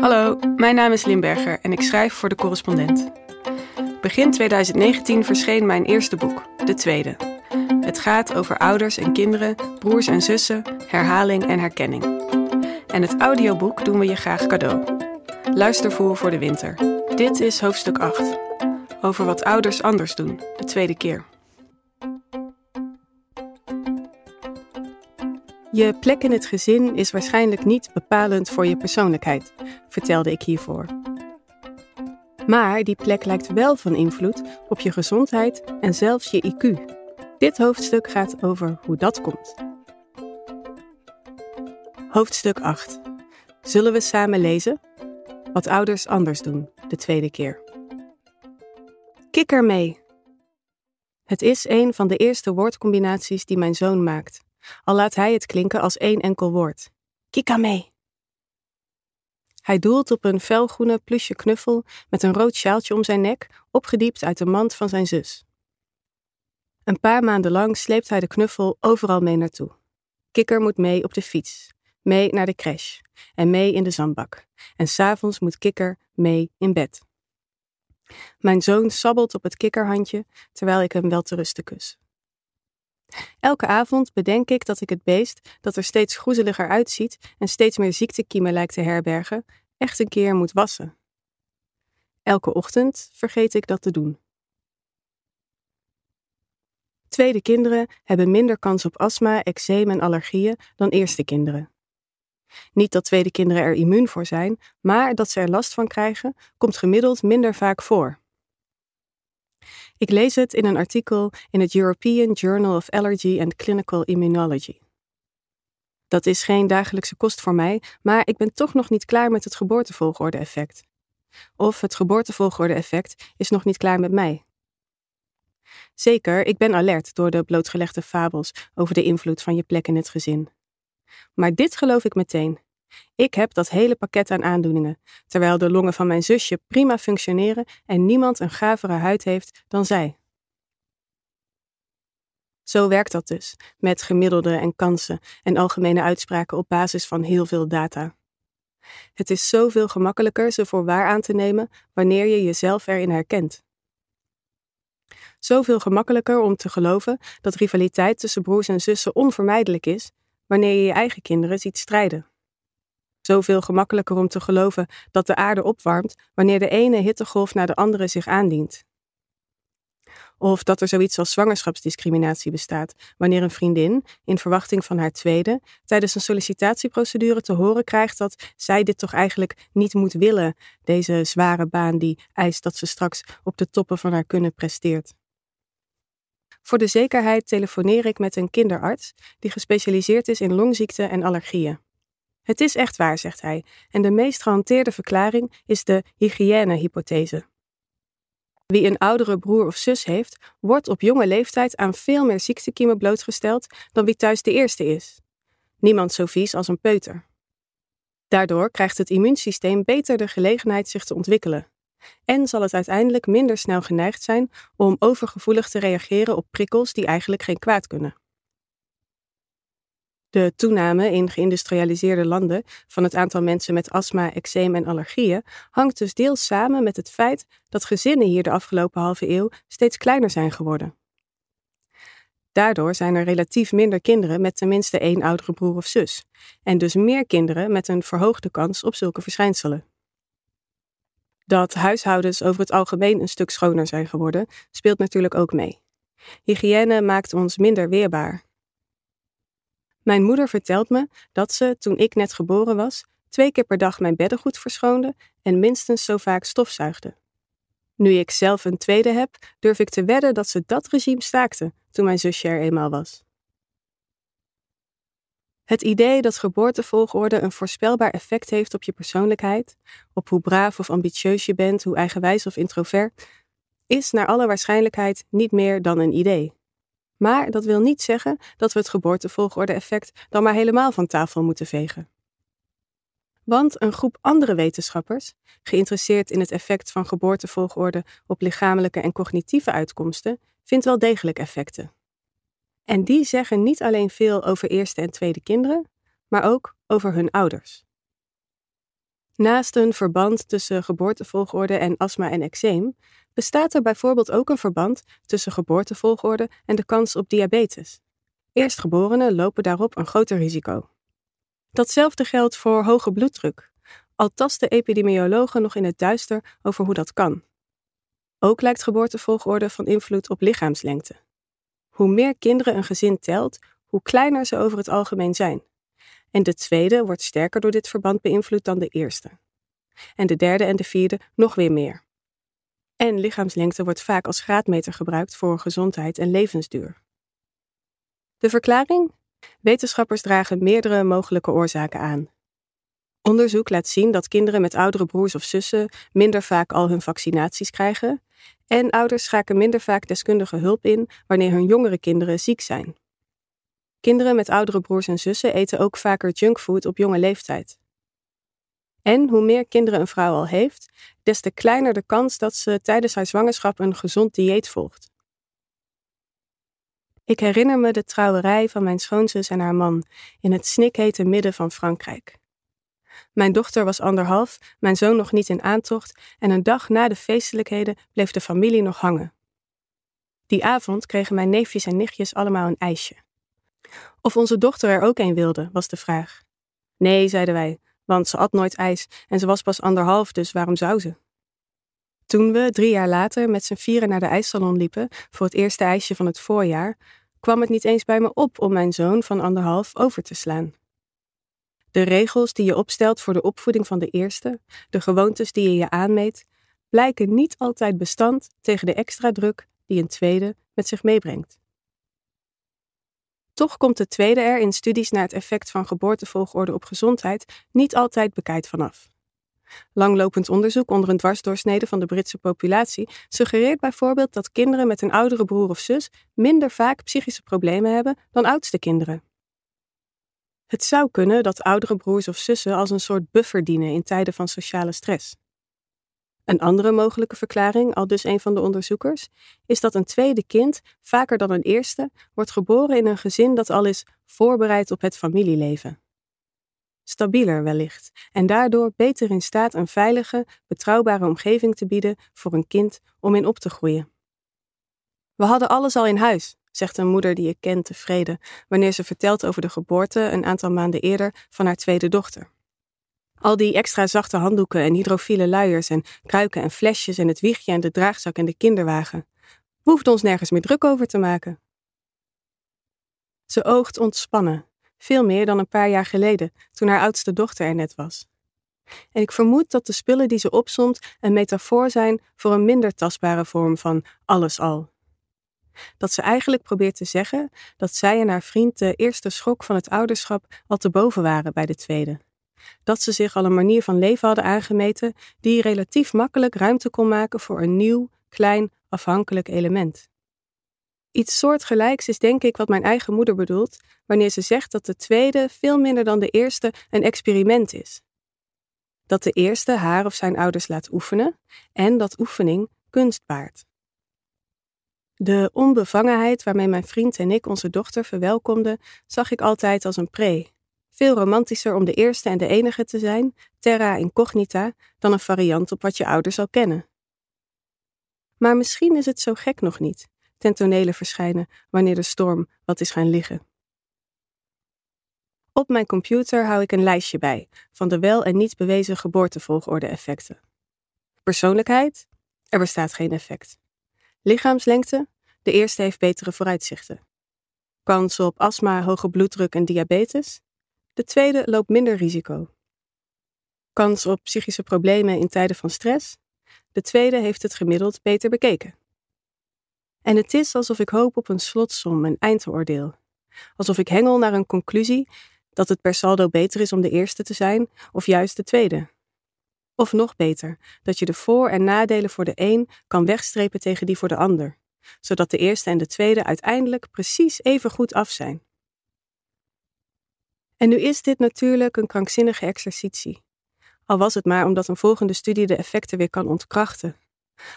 Hallo, mijn naam is Limberger en ik schrijf voor de correspondent. Begin 2019 verscheen mijn eerste boek, de tweede. Het gaat over ouders en kinderen, broers en zussen, herhaling en herkenning. En het audioboek doen we je graag cadeau. Luister voor voor de winter. Dit is hoofdstuk 8. Over wat ouders anders doen, de tweede keer. Je plek in het gezin is waarschijnlijk niet bepalend voor je persoonlijkheid, vertelde ik hiervoor. Maar die plek lijkt wel van invloed op je gezondheid en zelfs je IQ. Dit hoofdstuk gaat over hoe dat komt. Hoofdstuk 8. Zullen we samen lezen? Wat ouders anders doen, de tweede keer. Kikker mee. Het is een van de eerste woordcombinaties die mijn zoon maakt al laat hij het klinken als één enkel woord. Mee. Hij doelt op een felgroene plusje knuffel met een rood sjaaltje om zijn nek, opgediept uit de mand van zijn zus. Een paar maanden lang sleept hij de knuffel overal mee naartoe. Kikker moet mee op de fiets, mee naar de crash en mee in de zandbak. En s'avonds moet Kikker mee in bed. Mijn zoon sabbelt op het kikkerhandje terwijl ik hem wel te rusten kus. Elke avond bedenk ik dat ik het beest, dat er steeds groezeliger uitziet en steeds meer ziektekiemen lijkt te herbergen, echt een keer moet wassen. Elke ochtend vergeet ik dat te doen. Tweede kinderen hebben minder kans op astma, eczeem en allergieën dan eerste kinderen. Niet dat tweede kinderen er immuun voor zijn, maar dat ze er last van krijgen, komt gemiddeld minder vaak voor. Ik lees het in een artikel in het European Journal of Allergy and Clinical Immunology. Dat is geen dagelijkse kost voor mij, maar ik ben toch nog niet klaar met het geboortevolgorde-effect. Of het geboortevolgorde-effect is nog niet klaar met mij. Zeker, ik ben alert door de blootgelegde fabels over de invloed van je plek in het gezin. Maar dit geloof ik meteen. Ik heb dat hele pakket aan aandoeningen, terwijl de longen van mijn zusje prima functioneren en niemand een gavere huid heeft dan zij. Zo werkt dat dus, met gemiddelde en kansen en algemene uitspraken op basis van heel veel data. Het is zoveel gemakkelijker ze voor waar aan te nemen wanneer je jezelf erin herkent. Zoveel gemakkelijker om te geloven dat rivaliteit tussen broers en zussen onvermijdelijk is wanneer je je eigen kinderen ziet strijden. Zoveel gemakkelijker om te geloven dat de aarde opwarmt wanneer de ene hittegolf naar de andere zich aandient. Of dat er zoiets als zwangerschapsdiscriminatie bestaat wanneer een vriendin, in verwachting van haar tweede, tijdens een sollicitatieprocedure te horen krijgt dat zij dit toch eigenlijk niet moet willen, deze zware baan die eist dat ze straks op de toppen van haar kunnen presteert. Voor de zekerheid telefoneer ik met een kinderarts die gespecialiseerd is in longziekte en allergieën. Het is echt waar, zegt hij, en de meest gehanteerde verklaring is de hygiënehypothese. Wie een oudere broer of zus heeft, wordt op jonge leeftijd aan veel meer ziektekiemen blootgesteld dan wie thuis de eerste is. Niemand zo vies als een peuter. Daardoor krijgt het immuunsysteem beter de gelegenheid zich te ontwikkelen. En zal het uiteindelijk minder snel geneigd zijn om overgevoelig te reageren op prikkels die eigenlijk geen kwaad kunnen. De toename in geïndustrialiseerde landen van het aantal mensen met astma, eczeem en allergieën hangt dus deels samen met het feit dat gezinnen hier de afgelopen halve eeuw steeds kleiner zijn geworden. Daardoor zijn er relatief minder kinderen met tenminste één oudere broer of zus, en dus meer kinderen met een verhoogde kans op zulke verschijnselen. Dat huishoudens over het algemeen een stuk schoner zijn geworden, speelt natuurlijk ook mee. Hygiëne maakt ons minder weerbaar mijn moeder vertelt me dat ze, toen ik net geboren was, twee keer per dag mijn beddengoed verschoonde en minstens zo vaak stofzuigde. Nu ik zelf een tweede heb, durf ik te wedden dat ze dat regime staakte toen mijn zusje er eenmaal was. Het idee dat geboortevolgorde een voorspelbaar effect heeft op je persoonlijkheid, op hoe braaf of ambitieus je bent, hoe eigenwijs of introvert, is naar alle waarschijnlijkheid niet meer dan een idee. Maar dat wil niet zeggen dat we het geboortevolgorde-effect dan maar helemaal van tafel moeten vegen. Want een groep andere wetenschappers, geïnteresseerd in het effect van geboortevolgorde op lichamelijke en cognitieve uitkomsten, vindt wel degelijk effecten. En die zeggen niet alleen veel over eerste en tweede kinderen, maar ook over hun ouders. Naast een verband tussen geboortevolgorde en astma en eczeem, bestaat er bijvoorbeeld ook een verband tussen geboortevolgorde en de kans op diabetes. Eerstgeborenen lopen daarop een groter risico. Datzelfde geldt voor hoge bloeddruk, al tasten epidemiologen nog in het duister over hoe dat kan. Ook lijkt geboortevolgorde van invloed op lichaamslengte. Hoe meer kinderen een gezin telt, hoe kleiner ze over het algemeen zijn. En de tweede wordt sterker door dit verband beïnvloed dan de eerste. En de derde en de vierde nog weer meer. En lichaamslengte wordt vaak als graadmeter gebruikt voor gezondheid en levensduur. De verklaring? Wetenschappers dragen meerdere mogelijke oorzaken aan. Onderzoek laat zien dat kinderen met oudere broers of zussen minder vaak al hun vaccinaties krijgen en ouders schaken minder vaak deskundige hulp in wanneer hun jongere kinderen ziek zijn. Kinderen met oudere broers en zussen eten ook vaker junkfood op jonge leeftijd. En hoe meer kinderen een vrouw al heeft, des te kleiner de kans dat ze tijdens haar zwangerschap een gezond dieet volgt. Ik herinner me de trouwerij van mijn schoonzus en haar man in het snikhete midden van Frankrijk. Mijn dochter was anderhalf, mijn zoon nog niet in aantocht en een dag na de feestelijkheden bleef de familie nog hangen. Die avond kregen mijn neefjes en nichtjes allemaal een ijsje. Of onze dochter er ook een wilde, was de vraag. Nee, zeiden wij, want ze at nooit ijs en ze was pas anderhalf, dus waarom zou ze? Toen we drie jaar later met z'n vieren naar de ijssalon liepen voor het eerste ijsje van het voorjaar, kwam het niet eens bij me op om mijn zoon van anderhalf over te slaan. De regels die je opstelt voor de opvoeding van de eerste, de gewoontes die je je aanmeet, blijken niet altijd bestand tegen de extra druk die een tweede met zich meebrengt. Toch komt de tweede er in studies naar het effect van geboortevolgorde op gezondheid niet altijd bekijkt vanaf. Langlopend onderzoek onder een dwarsdoorsnede van de Britse populatie suggereert bijvoorbeeld dat kinderen met een oudere broer of zus minder vaak psychische problemen hebben dan oudste kinderen. Het zou kunnen dat oudere broers of zussen als een soort buffer dienen in tijden van sociale stress. Een andere mogelijke verklaring, al dus een van de onderzoekers, is dat een tweede kind, vaker dan een eerste, wordt geboren in een gezin dat al is voorbereid op het familieleven. Stabieler wellicht, en daardoor beter in staat een veilige, betrouwbare omgeving te bieden voor een kind om in op te groeien. We hadden alles al in huis, zegt een moeder die ik ken tevreden wanneer ze vertelt over de geboorte een aantal maanden eerder van haar tweede dochter. Al die extra zachte handdoeken en hydrofiele luiers en kruiken en flesjes en het wiegje en de draagzak en de kinderwagen. We hoefden ons nergens meer druk over te maken. Ze oogt ontspannen, veel meer dan een paar jaar geleden, toen haar oudste dochter er net was. En ik vermoed dat de spullen die ze opsomt een metafoor zijn voor een minder tastbare vorm van alles al dat ze eigenlijk probeert te zeggen dat zij en haar vriend de eerste schok van het ouderschap al te boven waren bij de tweede. Dat ze zich al een manier van leven hadden aangemeten die relatief makkelijk ruimte kon maken voor een nieuw, klein, afhankelijk element. Iets soortgelijks is denk ik wat mijn eigen moeder bedoelt wanneer ze zegt dat de tweede veel minder dan de eerste een experiment is. Dat de eerste haar of zijn ouders laat oefenen en dat oefening kunst baart. De onbevangenheid waarmee mijn vriend en ik onze dochter verwelkomden, zag ik altijd als een pre. Veel romantischer om de eerste en de enige te zijn, terra incognita, dan een variant op wat je ouders al kennen. Maar misschien is het zo gek nog niet, ten tonele verschijnen wanneer de storm wat is gaan liggen. Op mijn computer hou ik een lijstje bij van de wel en niet bewezen geboortevolgorde-effecten. Persoonlijkheid? Er bestaat geen effect. Lichaamslengte? De eerste heeft betere vooruitzichten. Kans op astma, hoge bloeddruk en diabetes? De tweede loopt minder risico. Kans op psychische problemen in tijden van stress? De tweede heeft het gemiddeld beter bekeken. En het is alsof ik hoop op een slotsom, een eindoordeel. Alsof ik hengel naar een conclusie dat het per saldo beter is om de eerste te zijn of juist de tweede. Of nog beter, dat je de voor- en nadelen voor de een kan wegstrepen tegen die voor de ander, zodat de eerste en de tweede uiteindelijk precies even goed af zijn. En nu is dit natuurlijk een krankzinnige exercitie. Al was het maar omdat een volgende studie de effecten weer kan ontkrachten.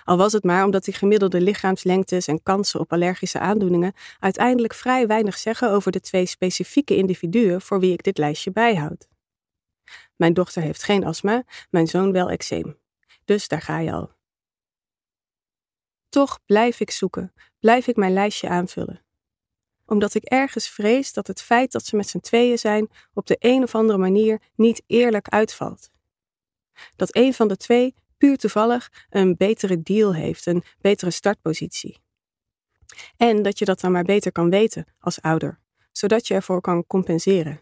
Al was het maar omdat die gemiddelde lichaamslengtes en kansen op allergische aandoeningen uiteindelijk vrij weinig zeggen over de twee specifieke individuen voor wie ik dit lijstje bijhoud. Mijn dochter heeft geen astma, mijn zoon wel eczeem. Dus daar ga je al. Toch blijf ik zoeken, blijf ik mijn lijstje aanvullen. Omdat ik ergens vrees dat het feit dat ze met z'n tweeën zijn op de een of andere manier niet eerlijk uitvalt. Dat een van de twee puur toevallig een betere deal heeft, een betere startpositie. En dat je dat dan maar beter kan weten als ouder, zodat je ervoor kan compenseren.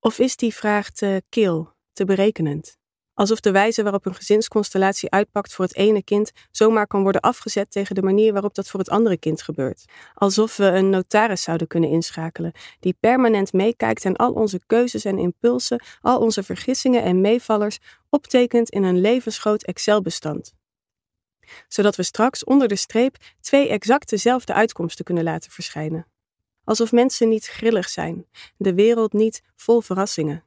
Of is die vraag te kil, te berekenend? Alsof de wijze waarop een gezinsconstellatie uitpakt voor het ene kind zomaar kan worden afgezet tegen de manier waarop dat voor het andere kind gebeurt. Alsof we een notaris zouden kunnen inschakelen, die permanent meekijkt en al onze keuzes en impulsen, al onze vergissingen en meevallers optekent in een levensgroot Excel-bestand. Zodat we straks onder de streep twee exact dezelfde uitkomsten kunnen laten verschijnen. Alsof mensen niet grillig zijn, de wereld niet vol verrassingen.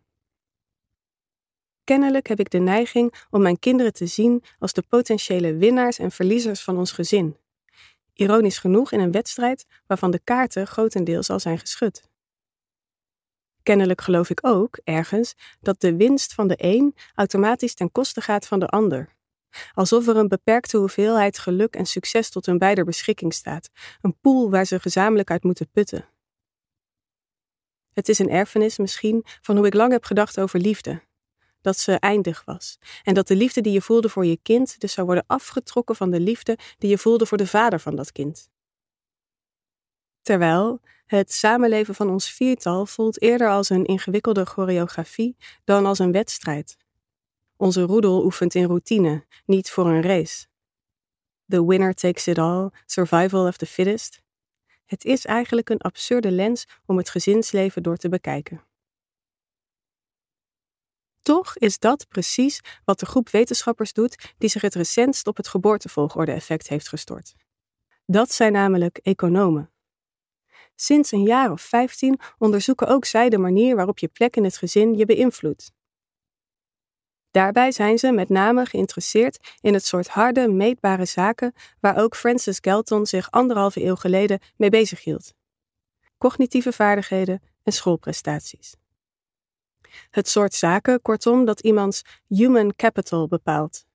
Kennelijk heb ik de neiging om mijn kinderen te zien als de potentiële winnaars en verliezers van ons gezin. Ironisch genoeg in een wedstrijd waarvan de kaarten grotendeels al zijn geschud. Kennelijk geloof ik ook, ergens, dat de winst van de een automatisch ten koste gaat van de ander. Alsof er een beperkte hoeveelheid geluk en succes tot hun beider beschikking staat, een pool waar ze gezamenlijk uit moeten putten. Het is een erfenis misschien van hoe ik lang heb gedacht over liefde, dat ze eindig was. En dat de liefde die je voelde voor je kind dus zou worden afgetrokken van de liefde die je voelde voor de vader van dat kind. Terwijl het samenleven van ons viertal voelt eerder als een ingewikkelde choreografie dan als een wedstrijd. Onze roedel oefent in routine, niet voor een race. The winner takes it all, survival of the fittest. Het is eigenlijk een absurde lens om het gezinsleven door te bekijken. Toch is dat precies wat de groep wetenschappers doet die zich het recentst op het geboortevolgorde-effect heeft gestort. Dat zijn namelijk economen. Sinds een jaar of 15 onderzoeken ook zij de manier waarop je plek in het gezin je beïnvloedt. Daarbij zijn ze met name geïnteresseerd in het soort harde, meetbare zaken waar ook Francis Galton zich anderhalve eeuw geleden mee bezighield: cognitieve vaardigheden en schoolprestaties. Het soort zaken, kortom, dat iemands human capital bepaalt.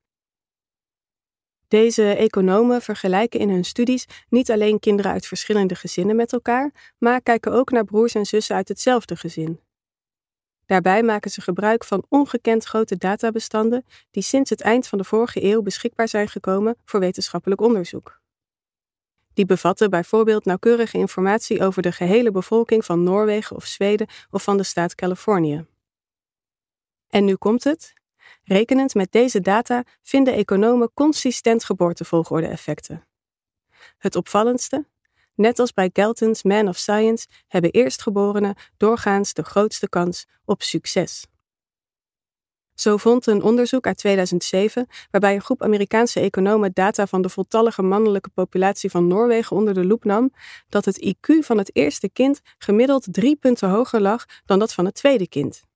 Deze economen vergelijken in hun studies niet alleen kinderen uit verschillende gezinnen met elkaar, maar kijken ook naar broers en zussen uit hetzelfde gezin. Daarbij maken ze gebruik van ongekend grote databestanden die sinds het eind van de vorige eeuw beschikbaar zijn gekomen voor wetenschappelijk onderzoek. Die bevatten bijvoorbeeld nauwkeurige informatie over de gehele bevolking van Noorwegen of Zweden of van de staat Californië. En nu komt het. Rekenend met deze data vinden economen consistent geboortevolgorde-effecten. Het opvallendste? Net als bij Galton's Man of Science hebben eerstgeborenen doorgaans de grootste kans op succes. Zo vond een onderzoek uit 2007, waarbij een groep Amerikaanse economen data van de voltallige mannelijke populatie van Noorwegen onder de loep nam, dat het IQ van het eerste kind gemiddeld drie punten hoger lag dan dat van het tweede kind.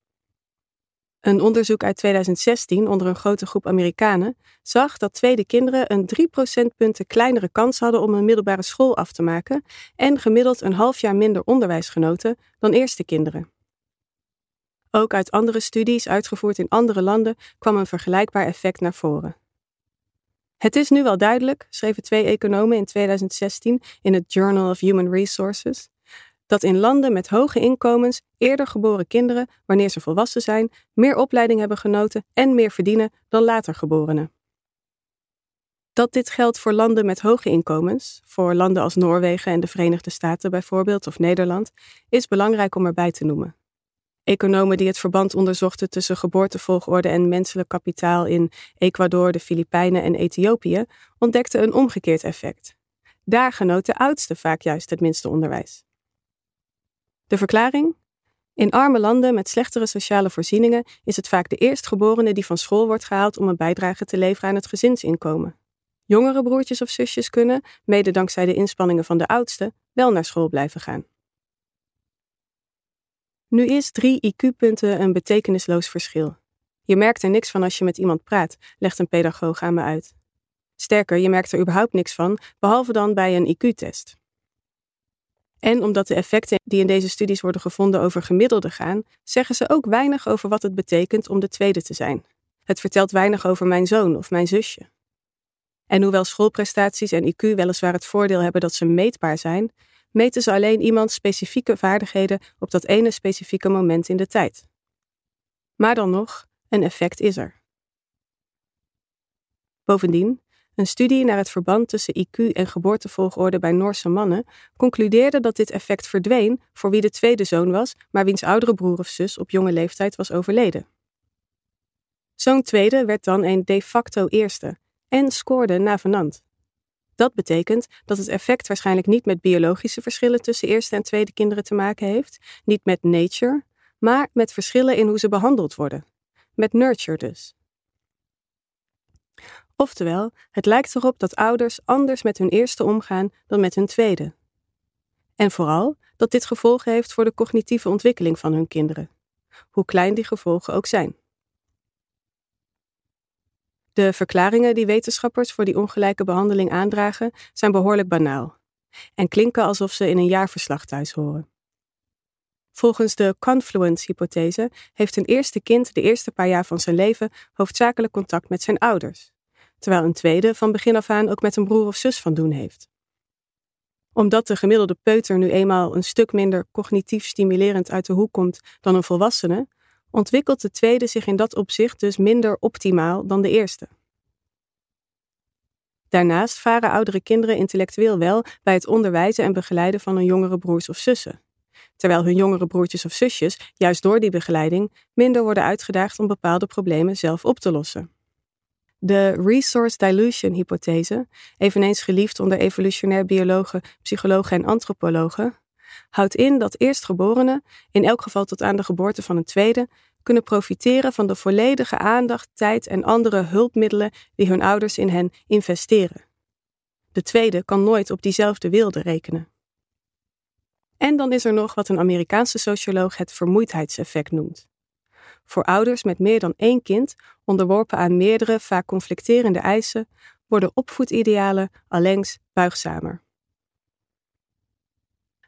Een onderzoek uit 2016 onder een grote groep Amerikanen zag dat tweede kinderen een 3 procentpunten kleinere kans hadden om een middelbare school af te maken en gemiddeld een half jaar minder onderwijs genoten dan eerste kinderen. Ook uit andere studies uitgevoerd in andere landen kwam een vergelijkbaar effect naar voren. Het is nu wel duidelijk, schreven twee economen in 2016 in het Journal of Human Resources, dat in landen met hoge inkomens eerder geboren kinderen, wanneer ze volwassen zijn, meer opleiding hebben genoten en meer verdienen dan later geborenen. Dat dit geldt voor landen met hoge inkomens, voor landen als Noorwegen en de Verenigde Staten bijvoorbeeld of Nederland, is belangrijk om erbij te noemen. Economen die het verband onderzochten tussen geboortevolgorde en menselijk kapitaal in Ecuador, de Filipijnen en Ethiopië ontdekten een omgekeerd effect. Daar genoot de oudste vaak juist het minste onderwijs. De verklaring? In arme landen met slechtere sociale voorzieningen is het vaak de eerstgeborene die van school wordt gehaald om een bijdrage te leveren aan het gezinsinkomen. Jongere broertjes of zusjes kunnen, mede dankzij de inspanningen van de oudste, wel naar school blijven gaan. Nu is drie IQ-punten een betekenisloos verschil. Je merkt er niks van als je met iemand praat, legt een pedagoog aan me uit. Sterker, je merkt er überhaupt niks van, behalve dan bij een IQ-test. En omdat de effecten die in deze studies worden gevonden over gemiddelde gaan, zeggen ze ook weinig over wat het betekent om de tweede te zijn. Het vertelt weinig over mijn zoon of mijn zusje. En hoewel schoolprestaties en IQ weliswaar het voordeel hebben dat ze meetbaar zijn, meten ze alleen iemands specifieke vaardigheden op dat ene specifieke moment in de tijd. Maar dan nog, een effect is er. Bovendien, een studie naar het verband tussen IQ en geboortevolgorde bij Noorse mannen concludeerde dat dit effect verdween voor wie de tweede zoon was, maar wiens oudere broer of zus op jonge leeftijd was overleden. Zo'n tweede werd dan een de facto eerste en scoorde navenant. Dat betekent dat het effect waarschijnlijk niet met biologische verschillen tussen eerste en tweede kinderen te maken heeft, niet met nature, maar met verschillen in hoe ze behandeld worden. Met nurture dus. Oftewel, het lijkt erop dat ouders anders met hun eerste omgaan dan met hun tweede. En vooral dat dit gevolgen heeft voor de cognitieve ontwikkeling van hun kinderen, hoe klein die gevolgen ook zijn. De verklaringen die wetenschappers voor die ongelijke behandeling aandragen zijn behoorlijk banaal en klinken alsof ze in een jaarverslag thuis horen. Volgens de confluence-hypothese heeft een eerste kind de eerste paar jaar van zijn leven hoofdzakelijk contact met zijn ouders, terwijl een tweede van begin af aan ook met een broer of zus van doen heeft. Omdat de gemiddelde peuter nu eenmaal een stuk minder cognitief stimulerend uit de hoek komt dan een volwassene, ontwikkelt de tweede zich in dat opzicht dus minder optimaal dan de eerste. Daarnaast varen oudere kinderen intellectueel wel bij het onderwijzen en begeleiden van hun jongere broers of zussen, terwijl hun jongere broertjes of zusjes, juist door die begeleiding, minder worden uitgedaagd om bepaalde problemen zelf op te lossen. De resource dilution hypothese, eveneens geliefd onder evolutionair biologen, psychologen en antropologen, houdt in dat eerstgeborenen, in elk geval tot aan de geboorte van een tweede, kunnen profiteren van de volledige aandacht, tijd en andere hulpmiddelen die hun ouders in hen investeren. De tweede kan nooit op diezelfde wilde rekenen. En dan is er nog wat een Amerikaanse socioloog het vermoeidheidseffect noemt. Voor ouders met meer dan één kind, onderworpen aan meerdere, vaak conflicterende eisen, worden opvoedidealen allengs buigzamer.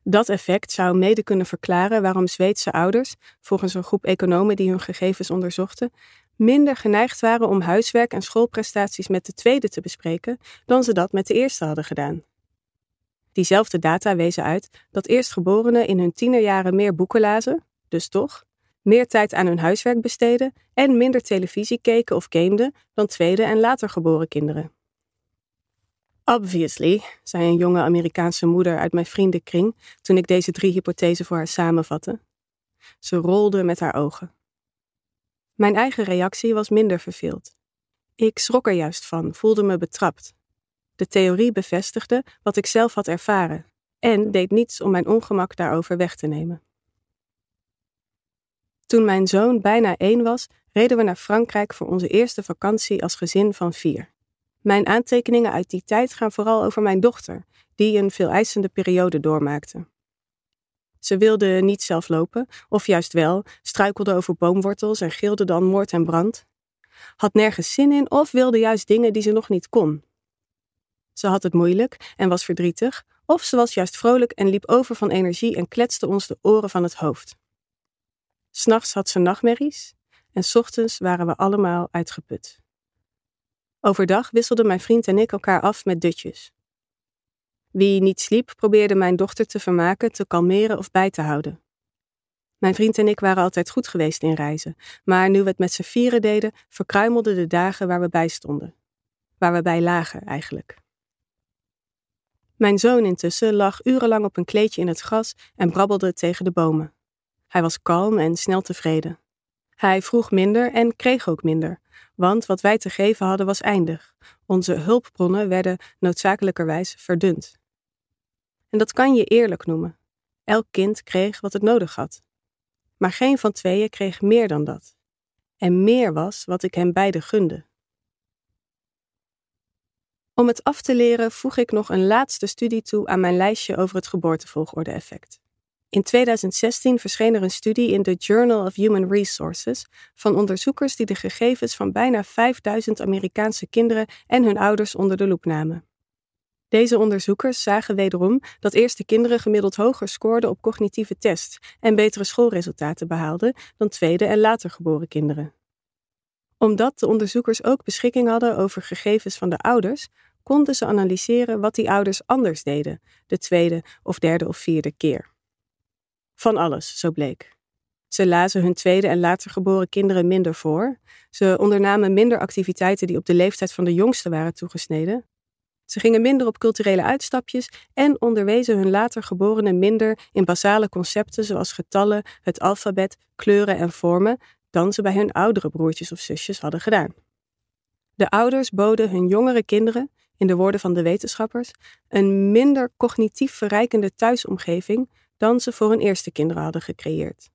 Dat effect zou mede kunnen verklaren waarom Zweedse ouders, volgens een groep economen die hun gegevens onderzochten, minder geneigd waren om huiswerk en schoolprestaties met de tweede te bespreken dan ze dat met de eerste hadden gedaan. Diezelfde data wezen uit dat eerstgeborenen in hun tienerjaren meer boeken lazen, dus toch, meer tijd aan hun huiswerk besteden en minder televisie keken of gameden dan tweede en later geboren kinderen. Obviously, zei een jonge Amerikaanse moeder uit mijn vriendenkring toen ik deze drie hypothesen voor haar samenvatte. Ze rolde met haar ogen. Mijn eigen reactie was minder verveeld. Ik schrok er juist van, voelde me betrapt. De theorie bevestigde wat ik zelf had ervaren en deed niets om mijn ongemak daarover weg te nemen. Toen mijn zoon bijna één was, reden we naar Frankrijk voor onze eerste vakantie als gezin van vier. Mijn aantekeningen uit die tijd gaan vooral over mijn dochter, die een veel eisende periode doormaakte. Ze wilde niet zelf lopen, of juist wel, struikelde over boomwortels en gilde dan moord en brand. Had nergens zin in of wilde juist dingen die ze nog niet kon. Ze had het moeilijk en was verdrietig, of ze was juist vrolijk en liep over van energie en kletste ons de oren van het hoofd. S'nachts had ze nachtmerries en s ochtends waren we allemaal uitgeput. Overdag wisselden mijn vriend en ik elkaar af met dutjes. Wie niet sliep, probeerde mijn dochter te vermaken, te kalmeren of bij te houden. Mijn vriend en ik waren altijd goed geweest in reizen, maar nu we het met z'n vieren deden, verkruimelden de dagen waar we bij stonden. Waar we bij lagen, eigenlijk. Mijn zoon intussen lag urenlang op een kleedje in het gras en brabbelde tegen de bomen. Hij was kalm en snel tevreden. Hij vroeg minder en kreeg ook minder, want wat wij te geven hadden was eindig. Onze hulpbronnen werden noodzakelijkerwijs verdund. En dat kan je eerlijk noemen. Elk kind kreeg wat het nodig had. Maar geen van tweeën kreeg meer dan dat. En meer was wat ik hem beiden gunde. Om het af te leren voeg ik nog een laatste studie toe aan mijn lijstje over het geboortevolgorde-effect. In 2016 verscheen er een studie in de Journal of Human Resources van onderzoekers die de gegevens van bijna 5000 Amerikaanse kinderen en hun ouders onder de loep namen. Deze onderzoekers zagen wederom dat eerste kinderen gemiddeld hoger scoorden op cognitieve tests en betere schoolresultaten behaalden dan tweede en later geboren kinderen. Omdat de onderzoekers ook beschikking hadden over gegevens van de ouders, konden ze analyseren wat die ouders anders deden, de tweede of derde of vierde keer. Van alles, zo bleek. Ze lazen hun tweede en later geboren kinderen minder voor. Ze ondernamen minder activiteiten die op de leeftijd van de jongste waren toegesneden. Ze gingen minder op culturele uitstapjes en onderwezen hun later geborenen minder in basale concepten zoals getallen, het alfabet, kleuren en vormen dan ze bij hun oudere broertjes of zusjes hadden gedaan. De ouders boden hun jongere kinderen, in de woorden van de wetenschappers, een minder cognitief verrijkende thuisomgeving dan ze voor hun eerste kinderen hadden gecreëerd.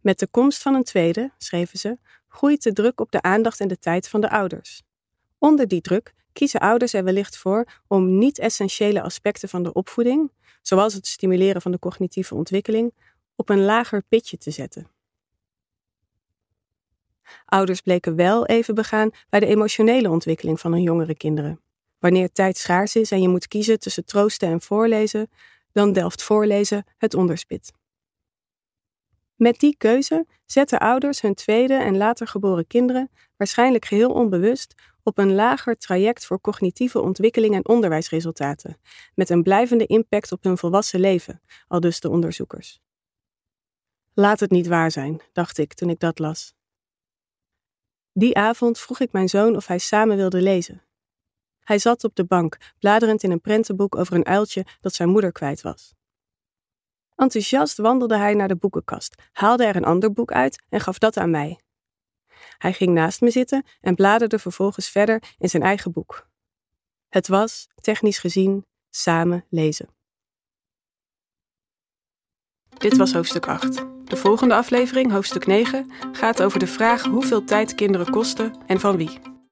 Met de komst van een tweede, schreven ze, groeit de druk op de aandacht en de tijd van de ouders. Onder die druk kiezen ouders er wellicht voor om niet-essentiële aspecten van de opvoeding, zoals het stimuleren van de cognitieve ontwikkeling, op een lager pitje te zetten. Ouders bleken wel even begaan bij de emotionele ontwikkeling van hun jongere kinderen. Wanneer tijd schaars is en je moet kiezen tussen troosten en voorlezen, dan delft voorlezen het onderspit. Met die keuze zetten ouders hun tweede en later geboren kinderen, waarschijnlijk geheel onbewust, op een lager traject voor cognitieve ontwikkeling en onderwijsresultaten, met een blijvende impact op hun volwassen leven, al dus de onderzoekers. Laat het niet waar zijn, dacht ik toen ik dat las. Die avond vroeg ik mijn zoon of hij samen wilde lezen. Hij zat op de bank, bladerend in een prentenboek over een uiltje dat zijn moeder kwijt was. Enthousiast wandelde hij naar de boekenkast, haalde er een ander boek uit en gaf dat aan mij. Hij ging naast me zitten en bladerde vervolgens verder in zijn eigen boek. Het was, technisch gezien, samen lezen. Dit was hoofdstuk 8. De volgende aflevering, hoofdstuk 9, gaat over de vraag hoeveel tijd kinderen kosten en van wie.